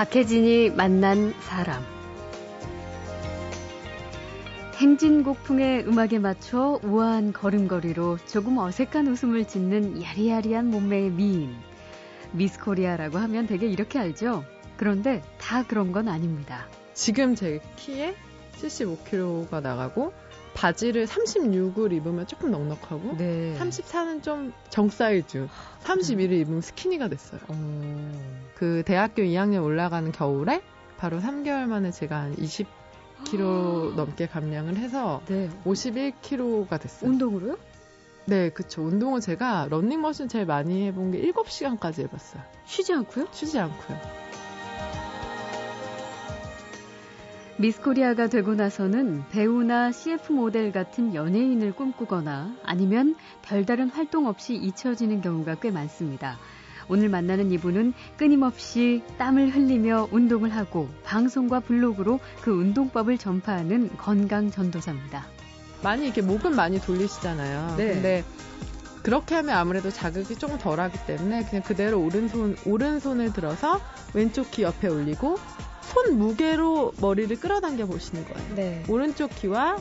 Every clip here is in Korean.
박혜진이 만난 사람. 행진곡풍의 음악에 맞춰 우아한 걸음걸이로 조금 어색한 웃음을 짓는 야리야리한 몸매의 미인. 미스코리아라고 하면 되게 이렇게 알죠? 그런데 다 그런 건 아닙니다. 지금 제 키에 75kg가 나가고 바지를 36을 입으면 조금 넉넉하고 네. 34는 좀 정사이즈 31을 입으면 스키니가 됐어요. 오. 그 대학교 2학년 올라가는 겨울에 바로 3개월 만에 제가 한 20kg 넘게 감량을 해서 네. 51kg가 됐어요. 운동으로요? 네, 그쵸. 운동은 제가 런닝머신 제일 많이 해본 게 7시간까지 해봤어요. 쉬지 않고요? 쉬지 않고요. 미스코리아가 되고 나서는 배우나 CF 모델 같은 연예인을 꿈꾸거나 아니면 별다른 활동 없이 잊혀지는 경우가 꽤 많습니다. 오늘 만나는 이분은 끊임없이 땀을 흘리며 운동을 하고 방송과 블로그로 그 운동법을 전파하는 건강 전도사입니다. 많이 이렇게 목은 많이 돌리시잖아요. 네. 근데 그렇게 하면 아무래도 자극이 조금 덜하기 때문에 그냥 그대로 오른손 오른손을 들어서 왼쪽 귀 옆에 올리고 손 무게로 머리를 끌어당겨 보시는 거예요. 네. 오른쪽 귀와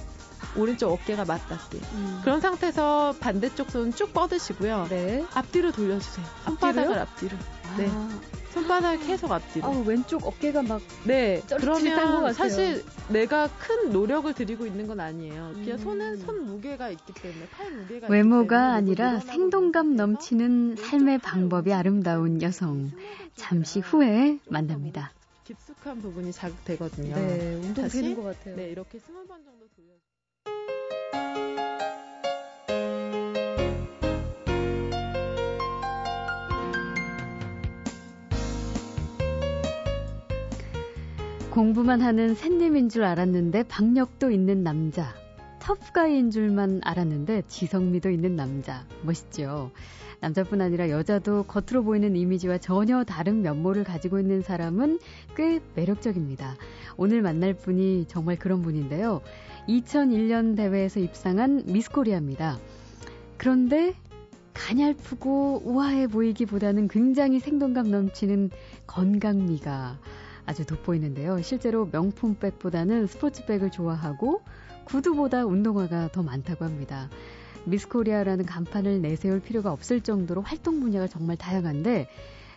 오른쪽 어깨가 맞닿게. 음. 그런 상태에서 반대쪽 손 쭉 뻗으시고요. 네. 앞뒤로 돌려주세요. 손바닥을 앞뒤로. 네. 아. 손바닥 계속 앞뒤로. 아, 왼쪽 어깨가 막. 네. 그러면 사실 내가 큰 노력을 들이고 있는 건 아니에요. 그냥 음. 손은 손 무게가 있기 때문에 팔 무게가. 외모가 아니라 생동감 넘치는 삶의 방법이 아름다운 여성. 잠시 후에 만납니다. 깊숙한 부분이 자극되거든요. 네, 운동 다시, 되는 것 같아요. 네, 이렇게 스물 번 정도 돌려. 공부만 하는 샌님인 줄 알았는데 박력도 있는 남자. 터프가이인 줄만 알았는데 지성미도 있는 남자. 멋있죠. 남자뿐 아니라 여자도 겉으로 보이는 이미지와 전혀 다른 면모를 가지고 있는 사람은 꽤 매력적입니다. 오늘 만날 분이 정말 그런 분인데요. 2001년 대회에서 입상한 미스코리아입니다. 그런데 가냘프고 우아해 보이기보다는 굉장히 생동감 넘치는 건강미가 아주 돋보이는데요. 실제로 명품백보다는 스포츠백을 좋아하고 구두보다 운동화가 더 많다고 합니다. 미스코리아라는 간판을 내세울 필요가 없을 정도로 활동 분야가 정말 다양한데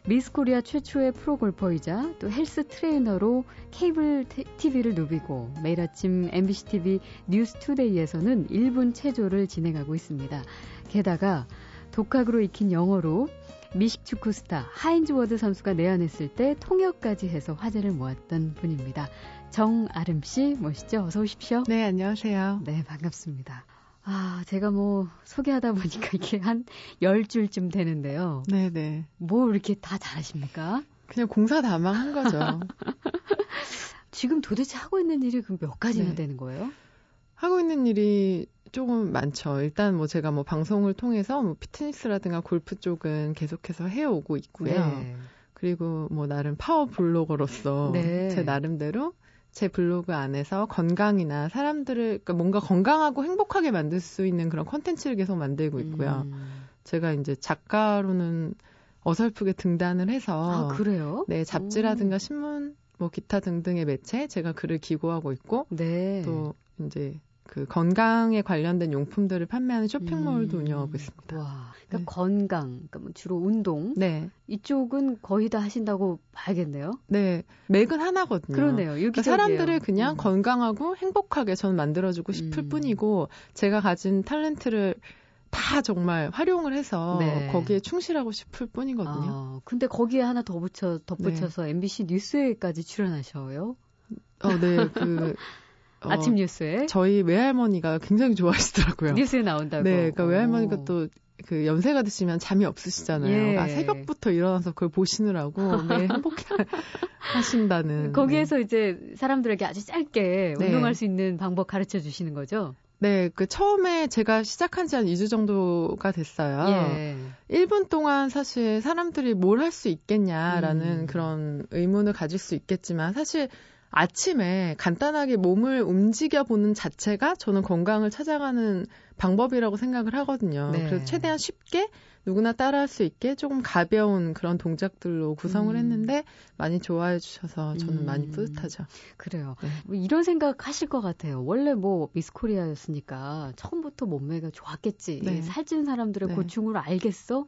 미스코리아 최초의 프로 골퍼이자 또 헬스 트레이너로 케이블 TV를 누비고 매일 아침 MBC TV 뉴스 투데이에서는 1분 체조를 진행하고 있습니다. 게다가 독학으로 익힌 영어로 미식 축구 스타 하인즈 워드 선수가 내한했을 때 통역까지 해서 화제를 모았던 분입니다. 정아름 씨 모시죠. 어서 오십시오. 네, 안녕하세요. 네, 반갑습니다. 아, 제가 뭐 소개하다 보니까 이게 한 10줄쯤 되는데요. 네네. 뭐 이렇게 다 잘하십니까? 그냥 공사다망 한 거죠. 지금 도대체 하고 있는 일이 그럼 몇 가지나 네. 되는 거예요? 하고 있는 일이 조금 많죠. 일단 뭐 제가 뭐 방송을 통해서 뭐 피트니스라든가 골프 쪽은 계속해서 해오고 있고요. 네. 그리고 뭐 나름 파워 블로거로서 네. 제 나름대로 제 블로그 안에서 건강이나 사람들을 그러니까 뭔가 건강하고 행복하게 만들 수 있는 그런 컨텐츠를 계속 만들고 있고요. 음. 제가 이제 작가로는 어설프게 등단을 해서 아, 그래요? 네, 잡지라든가 음. 신문 뭐 기타 등등의 매체 제가 글을 기고하고 있고 네. 또 이제 그 건강에 관련된 용품들을 판매하는 쇼핑몰도 음. 운영하고 있습니다. 와, 그러니까 네. 건강, 그러니까 뭐 주로 운동. 네. 이쪽은 거의 다 하신다고 봐야겠네요. 네, 맥은 하나거든요. 그러네요. 그러니까 사람들을 그냥 음. 건강하고 행복하게 저는 만들어주고 싶을 음. 뿐이고 제가 가진 탤런트를 다 정말 활용을 해서 네. 거기에 충실하고 싶을 뿐이거든요. 아, 근데 거기에 하나 더 붙여 덧붙여서 네. MBC 뉴스에까지 출연하셔요. 어, 네. 그 어, 아침 뉴스에 저희 외할머니가 굉장히 좋아하시더라고요. 뉴스에 나온다고. 네, 그러니까 외할머니가 또그 연세가 드시면 잠이 없으시잖아요. 예. 아, 새벽부터 일어나서 그걸 보시느라고 매 행복해 하신다는. 거기에서 네. 이제 사람들에게 아주 짧게 네. 운동할 수 있는 방법 가르쳐 주시는 거죠? 네, 그 처음에 제가 시작한 지 한 2주 정도가 됐어요. 예. 1분 동안 사실 사람들이 뭘 할 수 있겠냐라는 음. 그런 의문을 가질 수 있겠지만 사실 아침에 간단하게 몸을 움직여 보는 자체가 저는 건강을 찾아가는 방법이라고 생각을 하거든요. 네. 그래서 최대한 쉽게 누구나 따라할 수 있게 조금 가벼운 그런 동작들로 구성을 음. 했는데 많이 좋아해 주셔서 저는 음. 많이 뿌듯하죠. 그래요. 네. 뭐 이런 생각 하실 것 같아요. 원래 뭐 미스 코리아였으니까 처음부터 몸매가 좋았겠지. 네. 살찐 사람들의 네. 고충을 알겠어?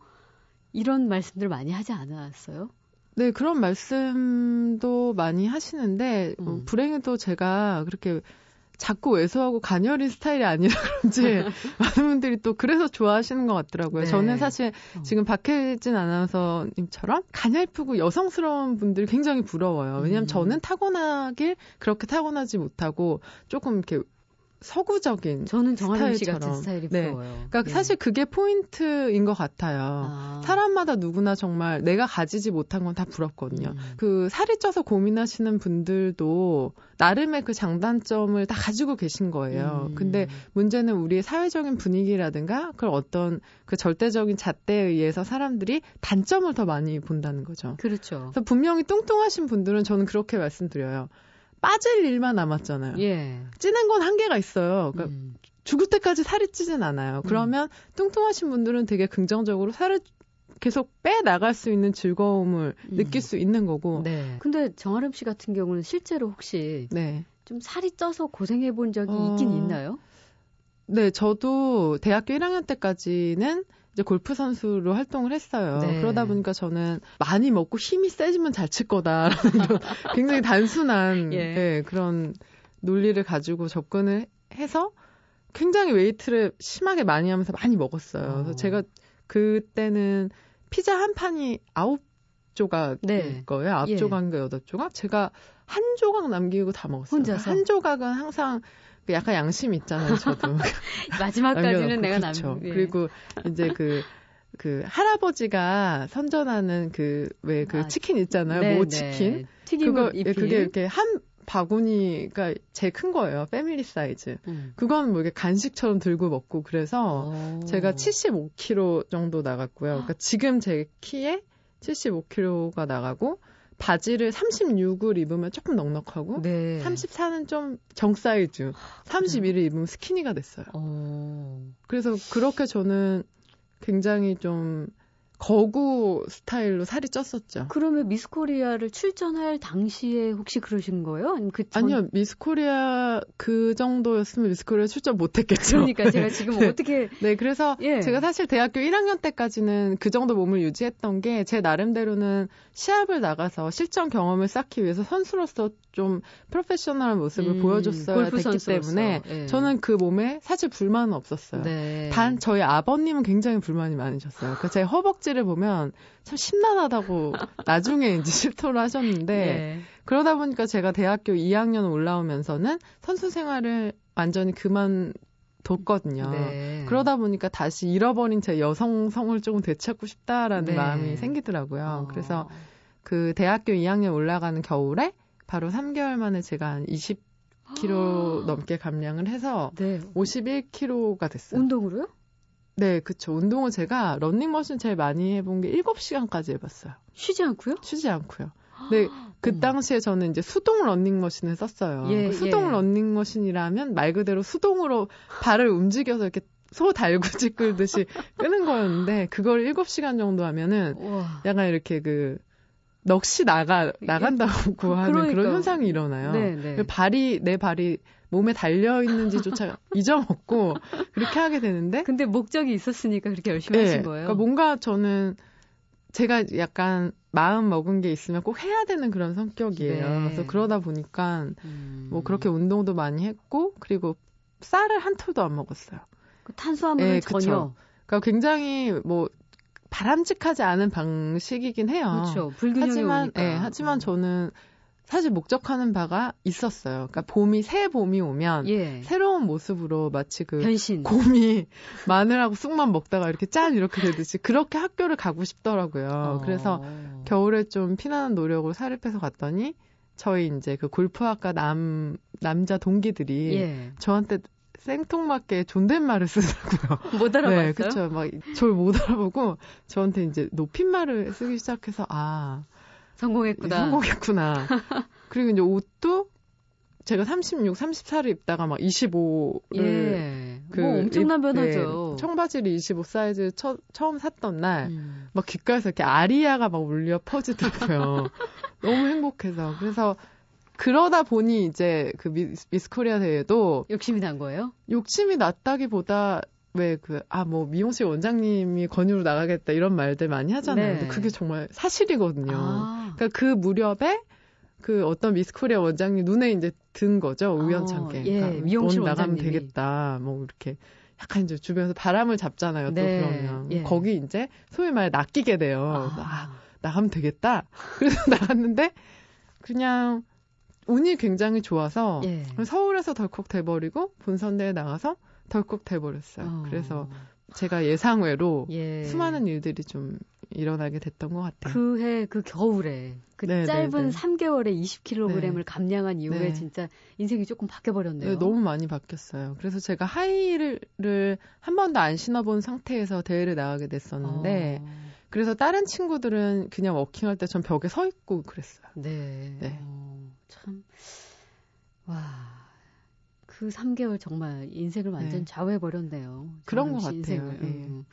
이런 말씀들 많이 하지 않았어요? 네, 그런 말씀도 많이 하시는데, 뭐 음. 불행히도 제가 그렇게 자꾸 왜소하고 가녀린 스타일이 아니라 그런지 많은 분들이 또 그래서 좋아하시는 것 같더라고요. 네. 저는 사실 어. 지금 박혜진 아나운서님처럼 가냘프고 여성스러운 분들이 굉장히 부러워요. 왜냐하면 음. 저는 타고나길 그렇게 타고나지 못하고 조금 이렇게 서구적인 저는 정한영 씨 같은 스타일이 네. 부러워요. 그러니까 네. 사실 그게 포인트인 것 같아요. 아. 사람마다 누구나 정말 내가 가지지 못한 건 다 부럽거든요. 음. 그 살이 쪄서 고민하시는 분들도 나름의 그 장단점을 다 가지고 계신 거예요. 음. 근데 문제는 우리의 사회적인 분위기라든가 그걸 어떤 그 절대적인 잣대에 의해서 사람들이 단점을 더 많이 본다는 거죠. 그렇죠. 그래서 분명히 뚱뚱하신 분들은 저는 그렇게 말씀드려요. 빠질 일만 남았잖아요. 예. 찌는 건 한계가 있어요. 그러니까 음. 죽을 때까지 살이 찌진 않아요. 그러면 음. 뚱뚱하신 분들은 되게 긍정적으로 살을 계속 빼 나갈 수 있는 즐거움을 음. 느낄 수 있는 거고. 네. 근데 정아름 씨 같은 경우는 실제로 혹시 네. 좀 살이 쪄서 고생해 본 적이 어... 있긴 있나요? 네, 저도 대학교 1학년 때까지는 이제 골프 선수로 활동을 했어요. 네. 그러다 보니까 저는 많이 먹고 힘이 세지면 잘 칠 거다라는 굉장히 단순한 예. 네, 그런 논리를 가지고 접근을 해서 굉장히 웨이트를 심하게 많이 하면서 많이 먹었어요. 어. 그래서 제가 그때는 피자 한 판이 아홉 조각일 네. 거예요. 아홉 예. 조각인가 여덟 조각? 제가 한 조각 남기고 다 먹었어요. 혼자서? 한 조각은 항상 그 약간 양심 있잖아요, 저도. 마지막까지는 내가 남. 그렇죠. 예. 그리고 이제 그. 그 할아버지가 선전하는 그 왜 그 그 아, 치킨 있잖아요 네, 모 네. 치킨 네. 그거 예, 그게 이렇게 한 바구니가 제일 큰 거예요. family size. 음. 그건 뭐 이게 간식처럼 들고 먹고 그래서 오. 제가 75kg 정도 나갔고요. 그러니까 지금 제 키에 75kg가 나가고 바지를 36을 입으면 조금 넉넉하고 네. 34는 좀 정 사이즈, 31을 입으면 스키니가 됐어요. 오. 그래서 그렇게 저는 굉장히 좀 거구 스타일로 살이 쪘었죠. 그러면 미스코리아를 출전할 당시에 혹시 그러신 거예요? 그 전... 아니요, 미스코리아 그 정도였으면 미스코리아 출전 못했겠죠. 그러니까 제가 지금 네. 어떻게 네, 그래서 예. 제가 사실 대학교 1학년 때까지는 그 정도 몸을 유지했던 게 제 나름대로는 시합을 나가서 실전 경험을 쌓기 위해서 선수로서 좀 프로페셔널한 모습을 음, 보여줬어야 됐기 선수로서. 때문에 예. 저는 그 몸에 사실 불만은 없었어요. 네. 단 저희 아버님은 굉장히 불만이 많으셨어요. 그러니까 제 허벅지를 보면 참 심란하다고 나중에 이제 실토를 하셨는데 네. 그러다 보니까 제가 대학교 2학년 올라오면서는 선수 생활을 완전히 그만 뒀거든요. 네. 그러다 보니까 다시 잃어버린 제 여성성을 조금 되찾고 싶다라는 네. 마음이 생기더라고요. 어. 그래서 그 대학교 2학년 올라가는 겨울에 바로 3개월 만에 제가 한 20kg 넘게 감량을 해서 네. 51kg가 됐어요. 운동으로요? 네, 그쵸. 운동을 제가 런닝머신 제일 많이 해본 게 7시간까지 해봤어요. 쉬지 않고요? 쉬지 않고요. 네, 그 당시에 저는 이제 수동 런닝머신을 썼어요. 예, 그 수동 예. 런닝머신이라면 말 그대로 수동으로 발을 움직여서 이렇게 소 달구지 끌듯이 끄는 거였는데 그걸 7시간 정도 하면은 우와. 약간 이렇게 그 넋이 나가 나간다고 하는 그러니까. 그런 현상이 일어나요. 네, 네. 발이 내 발이 몸에 달려 있는지조차 잊어먹고 그렇게 하게 되는데. 근데 목적이 있었으니까 그렇게 열심히 네, 하신 거예요. 그러니까 뭔가 저는 제가 약간 마음 먹은 게 있으면 꼭 해야 되는 그런 성격이에요. 네. 그래서 그러다 보니까 음. 뭐 그렇게 운동도 많이 했고 그리고 쌀을 한 톨도 안 먹었어요. 그 탄수화물은 네, 전혀. 그쵸. 그러니까 굉장히 뭐 바람직하지 않은 방식이긴 해요. 그렇죠. 불균형이 하지만 오니까. 네, 하지만 어. 저는 사실 목적하는 바가 있었어요. 그러니까 봄이 새 봄이 오면 예. 새로운 모습으로 마치 그 변신. 곰이 마늘하고 쑥만 먹다가 이렇게 짠 이렇게 되듯이 그렇게 학교를 가고 싶더라고요. 어. 그래서 겨울에 좀 피나는 노력으로 살을 빼서 갔더니 저희 이제 그 골프학과 남 남자 동기들이 예. 저한테 생통맞게 존댓말을 쓰더라고요. 못 알아봤어요? 네, 그렇죠. 막 저를 못 알아보고 저한테 이제 높임말을 쓰기 시작해서 아 성공했구나. 성공했구나. 그리고 이제 옷도 제가 36, 34를 입다가 막 25를 예. 그 뭐 엄청난 변화죠. 네, 청바지를 25 사이즈 처, 처음 샀던 날, 음. 막 귓가에서 이렇게 아리아가 막 울려 퍼지더라고요. 너무 행복해서. 그래서 그러다 보니 이제 그 미스, 미스 코리아 대회도 욕심이 난 거예요? 욕심이 났다기보다 왜 그 아 뭐 미용실 원장님이 권유로 나가겠다 이런 말들 많이 하잖아요. 네. 근데 그게 정말 사실이거든요. 아. 그러니까 그 무렵에 그 어떤 미스 코리아 원장님 눈에 이제 든 거죠 우연찮게. 어, 예, 그러니까 미용실 나가면 되겠다. 뭐 이렇게 약간 이제 주변에서 바람을 잡잖아요. 또 네, 그러면 예. 거기 이제 소위 말해 낚이게 돼요. 아. 아 나가면 되겠다. 그래서 나갔는데 그냥 운이 굉장히 좋아서 예. 서울에서 덜컥 돼버리고 본선대에 나가서 덜컥 돼버렸어요. 어. 그래서 제가 예상외로 예. 수많은 일들이 좀 일어나게 됐던 것 같아요. 그 해, 그 겨울에, 그 네, 짧은 네, 네. 3개월에 20kg을 네. 감량한 이후에 네. 진짜 인생이 조금 바뀌어버렸네요. 네, 너무 많이 바뀌었어요. 그래서 제가 하이힐을 한 번도 안 신어본 상태에서 대회를 나가게 됐었는데, 어. 그래서 다른 친구들은 그냥 워킹할 때 전 벽에 서 있고 그랬어요. 네. 네. 어, 참, 와. 그 3개월 정말 인생을 완전 네. 좌우해버렸네요. 그런 것 같아요. 인생을. 네. 음.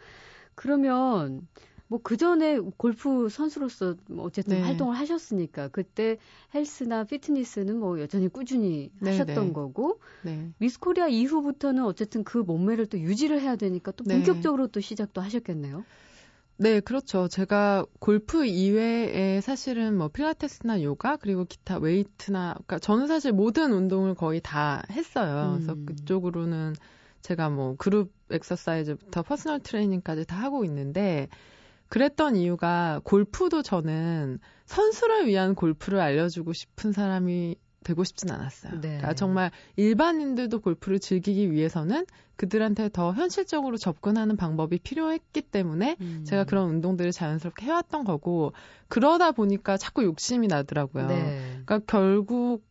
그러면 뭐그 전에 골프 선수로서 뭐 어쨌든 네. 활동을 하셨으니까 그때 헬스나 피트니스는 뭐 여전히 꾸준히 네, 하셨던 네. 거고 네. 미스코리아 이후부터는 어쨌든 그 몸매를 또 유지를 해야 되니까 또 네. 본격적으로 또 시작도 하셨겠네요. 네, 그렇죠. 제가 골프 이외에 사실은 뭐 필라테스나 요가 그리고 기타 웨이트나 그러니까 저는 사실 모든 운동을 거의 다 했어요. 음. 그래서 그쪽으로는 제가 뭐 group exercise부터 personal training까지 다 하고 있는데 그랬던 이유가 골프도 저는 선수를 위한 골프를 알려주고 싶은 사람이 되고 싶진 않았어요. 네. 그러니까 정말 일반인들도 골프를 즐기기 위해서는 그들한테 더 현실적으로 접근하는 방법이 필요했기 때문에 음. 제가 그런 운동들을 자연스럽게 해왔던 거고 그러다 보니까 자꾸 욕심이 나더라고요. 네. 그러니까 결국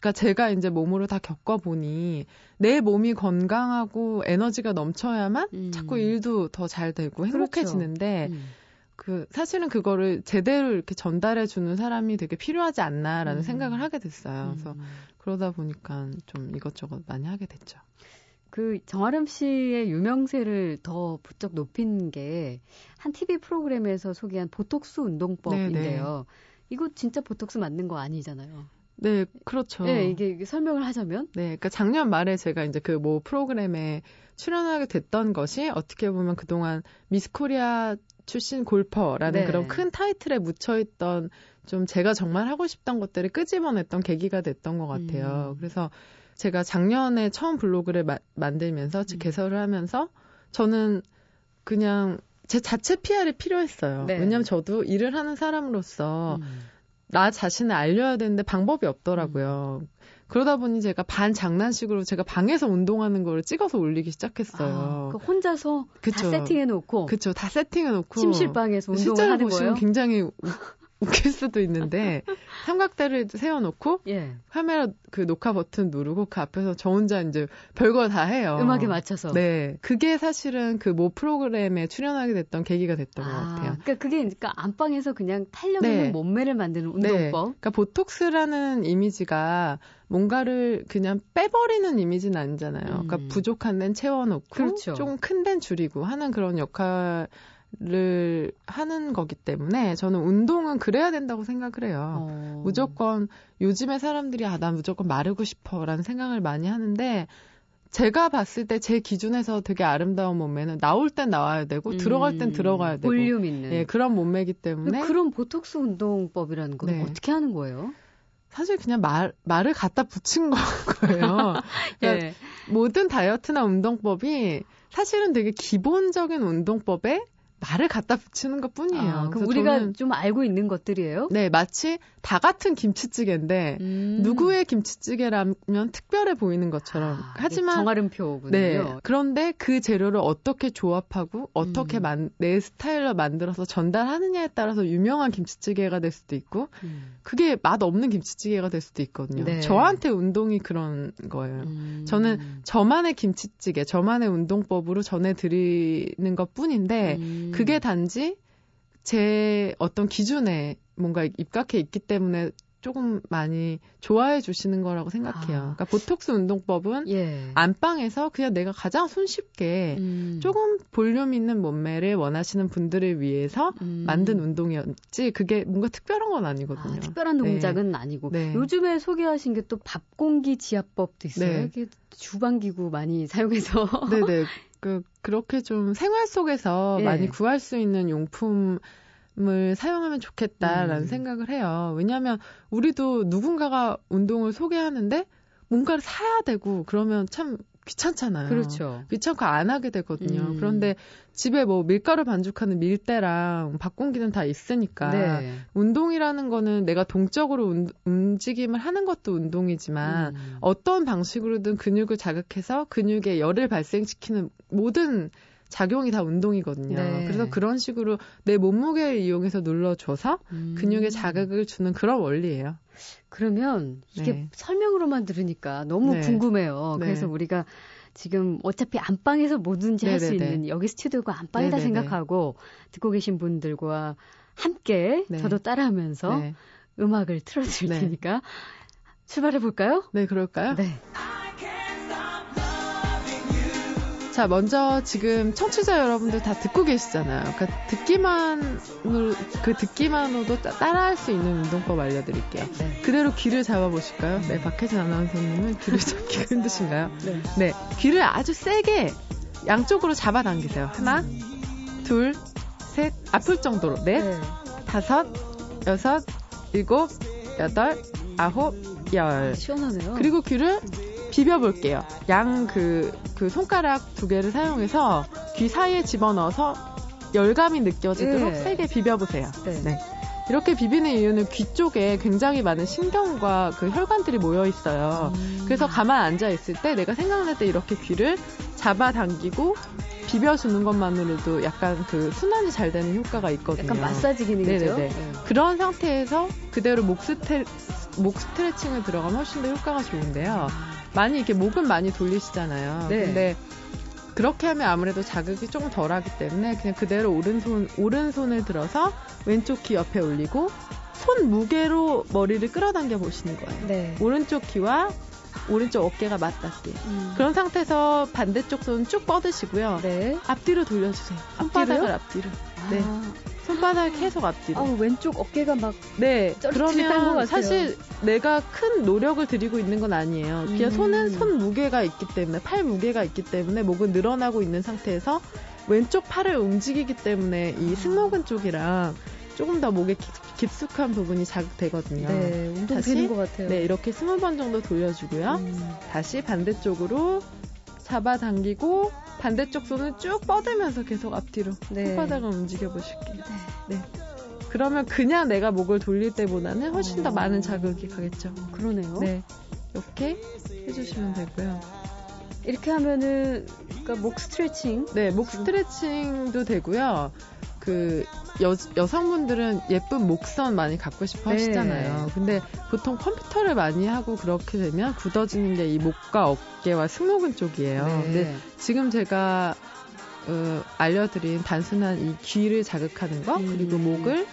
그러니까 제가 이제 몸으로 다 겪어보니 내 몸이 건강하고 에너지가 넘쳐야만 음. 자꾸 일도 더 잘 되고 그렇죠. 행복해지는데 그렇죠. 음. 그 사실은 그거를 제대로 이렇게 전달해 주는 사람이 되게 필요하지 않나라는 음. 생각을 하게 됐어요. 그래서 음. 그러다 보니까 좀 이것저것 많이 하게 됐죠. 그 정아름 씨의 유명세를 더 부쩍 높인 게 한 TV 프로그램에서 소개한 보톡스 운동법인데요. 네네. 네. 이거 진짜 보톡스 맞는 거 아니잖아요. 네, 그렇죠. 네, 이게 설명을 하자면? 네, 그러니까 작년 말에 제가 이제 그 뭐 프로그램에 출연하게 됐던 것이 어떻게 보면 그동안 미스코리아 출신 골퍼라는 네. 그런 큰 타이틀에 묻혀있던 좀 제가 정말 하고 싶던 것들을 끄집어냈던 계기가 됐던 것 같아요. 음. 그래서 제가 작년에 처음 블로그를 마, 만들면서 음. 개설을 하면서 저는 그냥 제 자체 PR이 필요했어요. 네. 왜냐하면 저도 일을 하는 사람으로서 음. 나 자신을 알려야 되는데 방법이 없더라고요. 음. 그러다 보니 제가 반 장난식으로 제가 방에서 운동하는 거를 찍어서 올리기 시작했어요. 아, 그 혼자서 그쵸. 다 세팅해 놓고. 그쵸. 다 세팅해 놓고. 침실방에서 운동을 하는 거예요. 굉장히 웃길 수도 있는데 삼각대를 세워놓고 예. 카메라 그 녹화 버튼 누르고 그 앞에서 저 혼자 이제 별거 다 해요. 음악에 맞춰서. 네, 그게 사실은 그 모 프로그램에 출연하게 됐던 계기가 됐던 아, 것 같아요. 그러니까 그게 그러니까 안방에서 그냥 탄력 있는 네. 몸매를 만드는 운동법. 네. 그러니까 보톡스라는 이미지가 뭔가를 그냥 빼버리는 이미지는 아니잖아요. 그러니까 음. 그러니까 부족한 데는 채워놓고 그렇죠. 좀큰 데는 줄이고 하는 그런 역할. 를 하는 거기 때문에 저는 운동은 그래야 된다고 생각을 해요. 어. 무조건 요즘에 사람들이 아, 난 무조건 마르고 싶어 라는 생각을 많이 하는데 제가 봤을 때 제 기준에서 되게 아름다운 몸매는 나올 땐 나와야 되고 음, 들어갈 땐 들어가야 되고 볼륨 있는 예, 그런 몸매이기 때문에 그런 보톡스 운동법이라는 건 네. 어떻게 하는 거예요? 사실 그냥 말, 말을 갖다 붙인 거예요. 그러니까 예. 모든 다이어트나 운동법이 사실은 되게 기본적인 운동법에 말을 갖다 붙이는 것 뿐이에요. 아, 그럼 우리가 좀 알고 있는 것들이에요? 네, 마치 다 같은 김치찌개인데 음. 누구의 김치찌개라면 특별해 보이는 것처럼. 아, 하지만 정아름표군요. 네. 그런데 그 재료를 어떻게 조합하고 어떻게 음. 만, 내 스타일로 만들어서 전달하느냐에 따라서 유명한 김치찌개가 될 수도 있고 음. 그게 맛 없는 김치찌개가 될 수도 있거든요. 네. 저한테 운동이 그런 거예요. 음. 저는 저만의 김치찌개, 저만의 운동법으로 전해드리는 것 뿐인데 음. 그게 단지 제 어떤 기준에 뭔가 입각해 있기 때문에 조금 많이 좋아해 주시는 거라고 생각해요. 아. 그러니까 보톡스 운동법은 예. 안방에서 그냥 내가 가장 손쉽게 음. 조금 볼륨 있는 몸매를 원하시는 분들을 위해서 음. 만든 운동이었지 그게 뭔가 특별한 건 아니거든요. 아, 특별한 네. 동작은 네. 아니고 네. 요즘에 소개하신 게 또 밥공기 지압법도 있어요. 네. 주방 기구 많이 사용해서 네네 그 그렇게 좀 생활 속에서 예. 많이 구할 수 있는 용품 을 사용하면 좋겠다라는 음. 생각을 해요. 왜냐하면 우리도 누군가가 운동을 소개하는데 뭔가를 사야 되고 그러면 참 귀찮잖아요. 그렇죠. 귀찮고 안 하게 되거든요. 음. 그런데 집에 뭐 밀가루 반죽하는 밀대랑 밥공기는 다 있으니까 네. 운동이라는 거는 내가 동적으로 운, 움직임을 하는 것도 운동이지만 음. 어떤 방식으로든 근육을 자극해서 근육에 열을 발생시키는 모든 작용이 다 운동이거든요. 네. 그래서 그런 식으로 내 몸무게를 이용해서 눌러줘서 음. 근육에 자극을 주는 그런 원리예요. 그러면 이게 네. 설명으로만 들으니까 너무 네. 궁금해요. 네. 그래서 우리가 지금 어차피 안방에서 뭐든지 할 수 있는 여기 스튜디오가 안방이다. 생각하고 듣고 계신 분들과 함께 네. 저도 따라하면서 네. 음악을 틀어드릴 테니까 출발해 볼까요? 네, 그럴까요? 네. 자, 먼저 지금 청취자 여러분들 다 듣고 계시잖아요. 그러니까 듣기만, 그 듣기만으로도 따라할 수 있는 운동법 알려드릴게요. 네. 그대로 귀를 잡아보실까요? 네, 박혜진 아나운서님은 귀를 잡기 힘드신가요? 네. 네. 귀를 아주 세게 양쪽으로 잡아당기세요. 하나, 둘, 셋, 아플 정도로. 넷, 네. 다섯, 여섯, 일곱, 여덟, 아홉, 열. 시원하네요. 그리고 귀를 비벼볼게요. 양 그, 그 손가락 두 개를 사용해서 귀 사이에 집어넣어서 열감이 느껴지도록 네. 세게 비벼보세요. 네. 네. 이렇게 비비는 이유는 귀 쪽에 굉장히 많은 신경과 그 혈관들이 모여 있어요. 음. 그래서 가만 앉아 있을 때 내가 생각날 때 이렇게 귀를 잡아당기고 비벼주는 것만으로도 약간 그 순환이 잘 되는 효과가 있거든요. 약간 마사지 기능이죠. 네. 그런 상태에서 그대로 목, 스트레, 목 스트레칭을 들어가면 훨씬 더 효과가 좋은데요. 많이 이렇게 목은 많이 돌리시잖아요. 네. 근데 그렇게 하면 아무래도 자극이 조금 덜하기 때문에 그냥 그대로 오른손 오른손을 들어서 왼쪽 귀 옆에 올리고 손 무게로 머리를 끌어당겨 보시는 거예요. 네. 오른쪽 귀와 오른쪽 어깨가 맞닿게. 음. 그런 상태에서 반대쪽 손 쭉 뻗으시고요. 네. 앞뒤로 돌려주세요. 손바닥을 앞뒤로. 네. 아. 손바닥 계속 앞뒤로. 아, 왼쪽 어깨가 막 네. 그러면 사실 내가 큰 노력을 들이고 있는 건 아니에요. 그냥 음. 손은 손 무게가 있기 때문에 팔 무게가 있기 때문에 목은 늘어나고 있는 상태에서 왼쪽 팔을 움직이기 때문에 이 승모근 쪽이랑 조금 더 목에 깊숙한 부분이 자극되거든요. 네, 운동 다시, 되는 것 같아요. 네, 이렇게 스무 번 정도 돌려주고요. 음. 다시 반대쪽으로 잡아당기고 반대쪽 손을 쭉 뻗으면서 계속 앞뒤로 네. 손바닥을 움직여 보실게요. 네. 네. 그러면 그냥 내가 목을 돌릴 때보다는 훨씬 더 어. 많은 자극이 가겠죠. 그러네요. 네. 이렇게 해주시면 되고요. 이렇게 하면은 그러니까 목 스트레칭. 네, 목 스트레칭도 되고요. 그 여, 여성분들은 예쁜 목선 많이 갖고 싶어 네. 하시잖아요. 네. 근데 보통 컴퓨터를 많이 하고 그렇게 되면 굳어지는 게 이 목과 어깨와 승모근 쪽이에요. 네. 근데 지금 제가 어, 알려드린 단순한 이 귀를 자극하는 거 음. 그리고 목을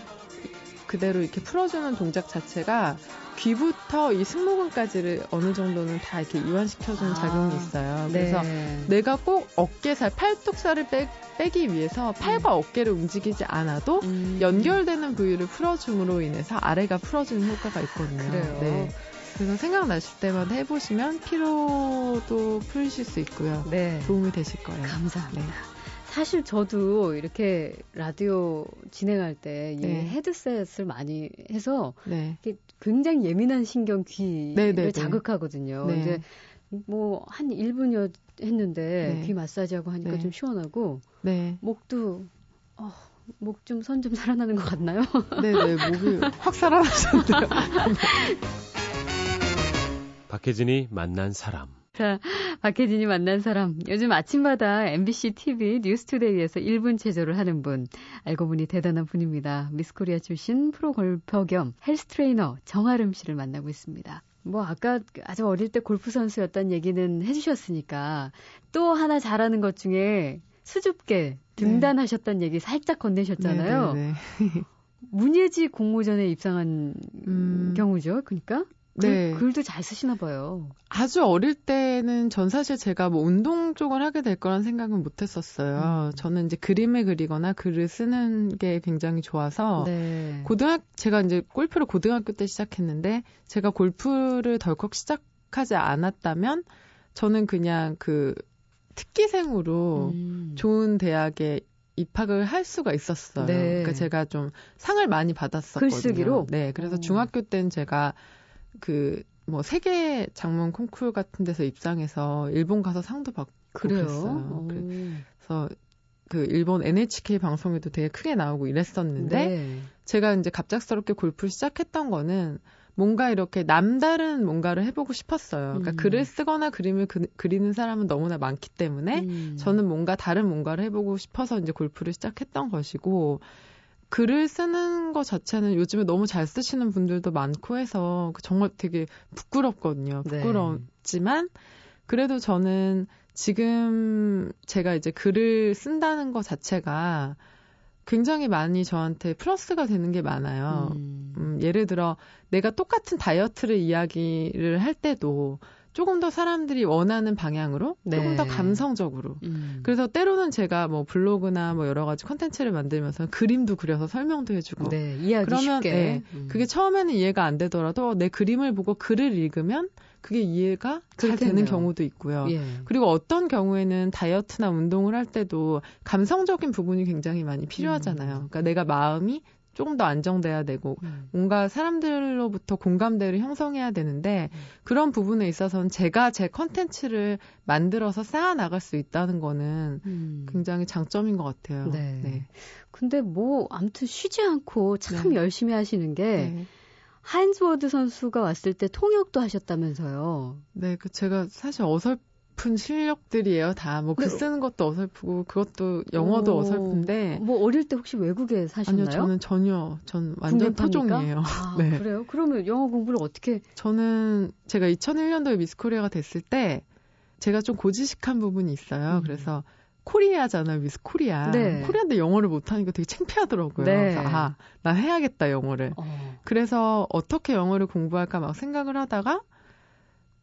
그대로 이렇게 풀어주는 동작 자체가 귀부터 이 승모근까지를 어느 정도는 다 이렇게 이완시켜주는 아, 작용이 있어요. 그래서 네. 내가 꼭 어깨살, 팔뚝살을 빼, 빼기 위해서 팔과 음. 어깨를 움직이지 않아도 음. 연결되는 부위를 풀어줌으로 인해서 아래가 풀어주는 효과가 있거든요. 그래요. 네. 그래서 생각나실 때마다 해보시면 피로도 풀리실 수 있고요. 네. 도움이 되실 거예요. 감사합니다. 네. 사실 저도 이렇게 라디오 진행할 때 네. 헤드셋을 많이 해서 네. 굉장히 예민한 신경 귀를 네, 네, 네. 자극하거든요. 네. 이제 뭐 한 1분여 했는데 귀 마사지하고 하니까 좀 시원하고 목도 어, 목 좀 선 좀 살아나는 것 같나요? 네네 목이 확 살아나셨는데요. 박혜진이 만난 사람. 자, 박혜진이 만난 사람. 요즘 아침마다 MBC TV 뉴스투데이에서 1분 체조를 하는 분. 알고 보니 대단한 분입니다. 미스코리아 출신 프로 골퍼 겸 헬스 트레이너 정아름 씨를 만나고 있습니다. 뭐 아까 아주 어릴 때 골프 선수였다는 얘기는 해주셨으니까 또 하나 잘하는 것 중에 수줍게 등단하셨다는 네. 얘기 살짝 건네셨잖아요. 네, 네, 네. 문예지 공모전에 입상한 음... 경우죠. 그러니까 네. 글, 글도 잘 쓰시나 봐요. 아주 어릴 때는 전 사실 제가 뭐 운동 쪽을 하게 될 거란 생각은 못 했었어요. 음. 저는 이제 그림을 그리거나 글을 쓰는 게 굉장히 좋아서 네. 고등학 제가 이제 골프를 고등학교 때 시작했는데 제가 골프를 덜컥 시작하지 않았다면 저는 그냥 그 특기생으로 음. 좋은 대학에 입학을 할 수가 있었어요. 네. 그러니까 제가 좀 상을 많이 받았었거든요. 글쓰기로? 네. 그래서 오. 중학교 때는 제가 그 뭐 세계 장문 콩쿨 같은 데서 입상해서 일본 가서 상도 받고 그래요? 그랬어요. 그래서 그 일본 NHK 방송에도 되게 크게 나오고 이랬었는데 네. 제가 이제 갑작스럽게 골프를 시작했던 거는 뭔가 이렇게 남다른 뭔가를 해보고 싶었어요. 그러니까 음. 글을 쓰거나 그림을 그, 그리는 사람은 너무나 많기 때문에 음. 저는 뭔가 다른 뭔가를 해보고 싶어서 이제 골프를 시작했던 것이고 글을 쓰는 것 자체는 요즘에 너무 잘 쓰시는 분들도 많고 해서 정말 되게 부끄럽거든요. 네. 부끄럽지만 그래도 저는 지금 제가 이제 글을 쓴다는 것 자체가 굉장히 많이 저한테 플러스가 되는 게 많아요. 음. 음, 예를 들어 내가 똑같은 다이어트를 이야기를 할 때도 조금 더 사람들이 원하는 방향으로 네. 조금 더 감성적으로 음. 그래서 때로는 제가 뭐 블로그나 뭐 여러 가지 컨텐츠를 만들면서 그림도 그려서 설명도 해주고 네, 이해하기 그러면 쉽게. 네, 음. 그게 처음에는 이해가 안 되더라도 내 그림을 보고 글을 읽으면 그게 이해가 잘 되는 경우도 있고요. 예. 그리고 어떤 경우에는 다이어트나 운동을 할 때도 감성적인 부분이 굉장히 많이 필요하잖아요. 음. 그러니까 내가 마음이 조금 더 안정돼야 되고 음. 뭔가 사람들로부터 공감대를 형성해야 되는데 음. 그런 부분에 있어서는 제가 제 컨텐츠를 만들어서 쌓아 나갈 수 있다는 거는 음. 굉장히 장점인 것 같아요. 네. 네. 근데 뭐 아무튼 쉬지 않고 참 네. 열심히 하시는 게 네. 하인즈워드 선수가 왔을 때 통역도 하셨다면서요. 네, 그 제가 사실 어설 어설픈 실력들이에요. 다 뭐 글 쓰는 것도 어설프고 그것도 영어도 오, 어설픈데. 뭐 어릴 때 혹시 외국에 사셨나요? 아니요, 저는 전혀 전 완전 토종이에요. 아, 네. 그래요? 그러면 영어 공부를 어떻게? 저는 제가 2001년도에 미스 코리아가 됐을 때 제가 좀 고지식한 부분이 있어요. 음. 그래서 코리아잖아요, 미스 코리아. 네. 코리아인데 영어를 못하니까 되게 창피하더라고요. 네. 그래서 아, 나 해야겠다 영어를. 어. 그래서 어떻게 영어를 공부할까 막 생각을 하다가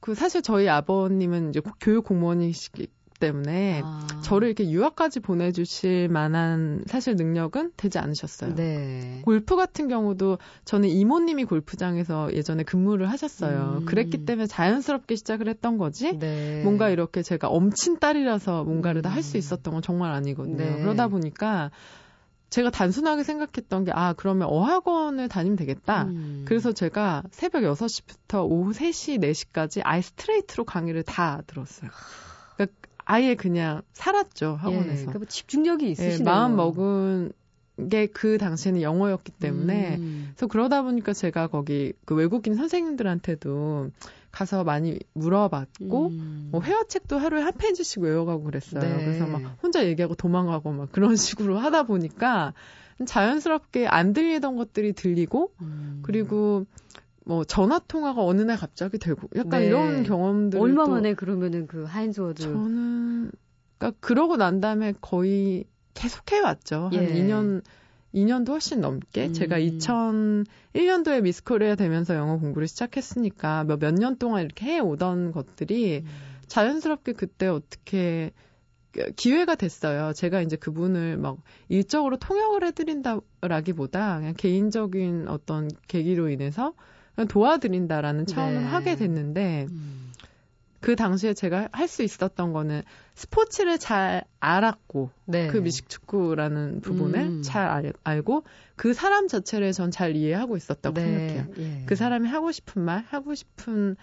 그 사실 저희 아버님은 이제 교육 공무원이시기 때문에 아. 저를 이렇게 유학까지 보내주실 만한 사실 능력은 되지 않으셨어요. 네. 골프 같은 경우도 저는 이모님이 골프장에서 예전에 근무를 하셨어요. 음. 그랬기 때문에 자연스럽게 시작을 했던 거지. 네. 뭔가 이렇게 제가 엄친 딸이라서 뭔가를 음. 다할 수 있었던 건 정말 아니거든요. 네. 그러다 보니까 제가 단순하게 생각했던 게, 아, 그러면 어학원을 다니면 되겠다. 음. 그래서 제가 새벽 6시부터 오후 3시, 4시까지 아예 스트레이트로 강의를 다 들었어요. 그러니까 아예 그냥 살았죠, 학원에서. 예, 그러니까 뭐 집중력이 있으시네요. 예, 마음 먹은 게 그 당시에는 영어였기 때문에. 음. 그래서 그러다 보니까 제가 거기 그 외국인 선생님들한테도 가서 많이 물어봤고 음. 뭐 회화책도 하루에 한 페이지씩 외워가고 그랬어요. 네. 그래서 막 혼자 얘기하고 도망가고 막 그런 식으로 하다 보니까 자연스럽게 안 들리던 것들이 들리고 음. 그리고 뭐 전화 통화가 어느 날 갑자기 되고 약간 네. 이런 경험들 얼마 만에 그러면은 그 하인즈워드 저는 그러니까 그러고 난 다음에 거의 계속 해 왔죠. 한 예. 2년 2년도 훨씬 넘게 음. 제가 2001년도에 미스 코리아 되면서 영어 공부를 시작했으니까 몇년 동안 이렇게 해 오던 것들이 음. 자연스럽게 그때 어떻게 기회가 됐어요. 제가 이제 그분을 막 일적으로 통역을 해드린다라기보다 그냥 개인적인 어떤 계기로 인해서 도와드린다라는 차원을 네. 하게 됐는데 음. 그 당시에 제가 할 수 있었던 거는 스포츠를 잘 알았고 네. 그 미식축구라는 부분을 음. 잘 알, 알고 그 사람 자체를 전 잘 이해하고 있었다고 네. 생각해요. 예. 그 사람이 하고 싶은 말, 하고 싶은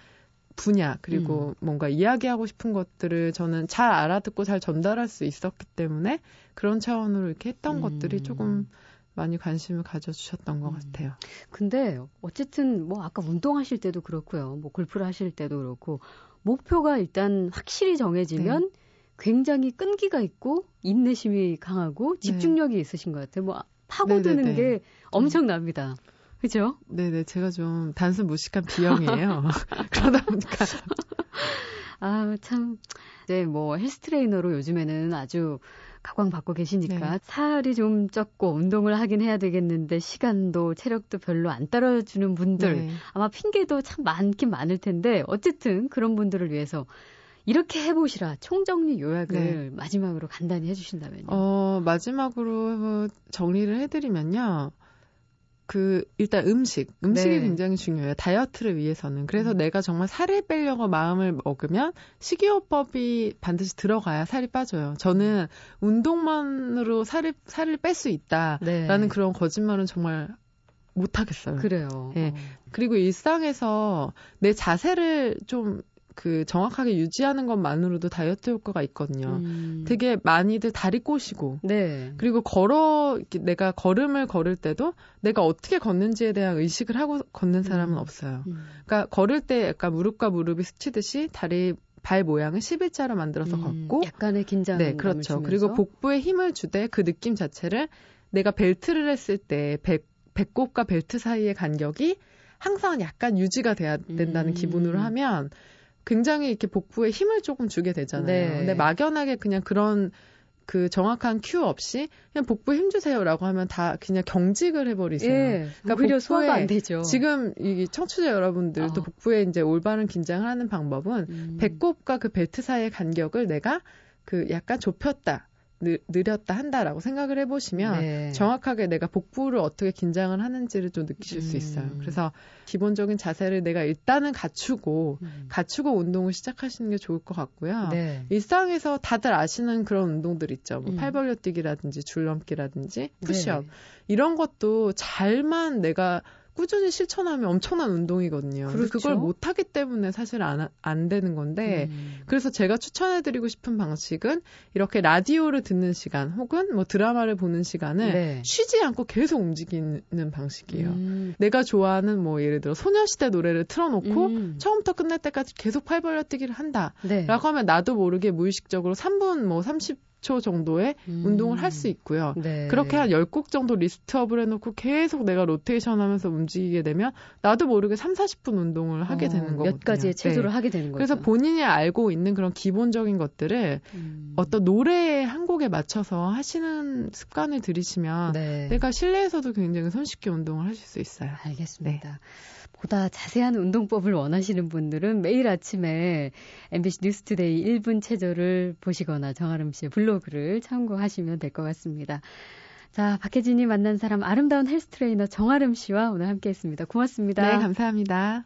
분야 그리고 음. 뭔가 이야기하고 싶은 것들을 저는 잘 알아듣고 잘 전달할 수 있었기 때문에 그런 차원으로 이렇게 했던 음. 것들이 조금 많이 관심을 가져주셨던 것 음. 같아요. 근데 어쨌든 뭐 아까 운동하실 때도 그렇고요. 뭐 골프를 하실 때도 그렇고 목표가 일단 확실히 정해지면 네. 굉장히 끈기가 있고 인내심이 강하고 네. 집중력이 네. 있으신 것 같아요. 뭐 파고드는 네네네. 게 엄청납니다. 그죠? 네네. 제가 좀 단순 무식한 비형이에요. 그러다 보니까. 아, 참. 네, 뭐 헬스 트레이너로 요즘에는 아주 가광 받고 계시니까 네. 살이 좀 쪘고 운동을 하긴 해야 되겠는데 시간도 체력도 별로 안 따라주는 분들 네. 아마 핑계도 참 많긴 많을 텐데 어쨌든 그런 분들을 위해서 이렇게 해보시라 총정리 요약을 네. 마지막으로 간단히 해주신다면요. 어 마지막으로 정리를 해드리면요. 그 일단 음식 음식이 네. 굉장히 중요해요 다이어트를 위해서는 그래서 음. 내가 정말 살을 빼려고 마음을 먹으면 식이요법이 반드시 들어가야 살이 빠져요 저는 운동만으로 살을 살을 뺄 수 있다라는 네. 그런 거짓말은 정말 못 하겠어요 그래요 예 네. 그리고 일상에서 내 자세를 좀 그 정확하게 유지하는 것만으로도 다이어트 효과가 있거든요. 음. 되게 많이들 다리 꼬시고, 네. 그리고 걸어 내가 걸음을 걸을 때도 내가 어떻게 걷는지에 대한 의식을 하고 걷는 사람은 음. 없어요. 음. 그러니까 걸을 때 약간 무릎과 무릎이 스치듯이 다리 발 모양을 11자로 만들어서 음. 걷고, 약간의 긴장. 네, 그렇죠. 그리고 복부에 힘을 주되 그 느낌 자체를 내가 벨트를 했을 때 배, 배꼽과 벨트 사이의 간격이 항상 약간 유지가 돼야 된다는 음. 기분으로 하면 굉장히 이렇게 복부에 힘을 조금 주게 되잖아요. 네. 근데 막연하게 그냥 그런 그 정확한 큐 없이 그냥 복부 힘 주세요라고 하면 다 그냥 경직을 해버리세요. 예, 그러니까 오히려 소화가 안 되죠. 지금 이 청취자 여러분들도 어. 복부에 이제 올바른 긴장을 하는 방법은 음. 배꼽과 그 벨트 사이의 간격을 내가 그 약간 좁혔다. 느, 느렸다 한다라고 생각을 해보시면 네. 정확하게 내가 복부를 어떻게 긴장을 하는지를 좀 느끼실 음. 수 있어요. 그래서 기본적인 자세를 내가 일단은 갖추고 음. 갖추고 운동을 시작하시는 게 좋을 것 같고요. 네. 일상에서 다들 아시는 그런 운동들 있죠. 뭐 음. 팔 벌려 뛰기라든지 줄넘기라든지 푸시업 네. 이런 것도 잘만 내가 꾸준히 실천하면 엄청난 운동이거든요. 그렇죠? 그걸 못 하기 때문에 사실 안, 안 되는 건데, 음. 그래서 제가 추천해드리고 싶은 방식은 이렇게 라디오를 듣는 시간 혹은 뭐 드라마를 보는 시간을 네. 쉬지 않고 계속 움직이는 방식이에요. 음. 내가 좋아하는 뭐 예를 들어 소녀시대 노래를 틀어놓고 음. 처음부터 끝날 때까지 계속 팔 벌려 뛰기를 한다라고 네. 하면 나도 모르게 무의식적으로 3분 뭐 30, 10초 정도의 음. 운동을 할 수 있고요. 네. 그렇게 한 10곡 정도 리스트업을 해놓고 계속 내가 로테이션 하면서 움직이게 되면 나도 모르게 3, 40분 운동을 하게 어, 되는 거거든요. 몇 가지의 체조를 네. 하게 되는 거죠. 그래서 본인이 알고 있는 그런 기본적인 것들을 음. 어떤 노래 의 한 곡에 맞춰서 하시는 습관을 들이시면 네. 내가 실내에서도 굉장히 손쉽게 운동을 하실 수 있어요. 알겠습니다. 네. 보다 자세한 운동법을 원하시는 분들은 매일 아침에 MBC 뉴스투데이 1분 체조를 보시거나 정아름 씨의 블로그를 참고하시면 될 것 같습니다. 자, 박혜진이 만난 사람 아름다운 헬스 트레이너 정아름 씨와 오늘 함께 했습니다. 고맙습니다. 네, 감사합니다.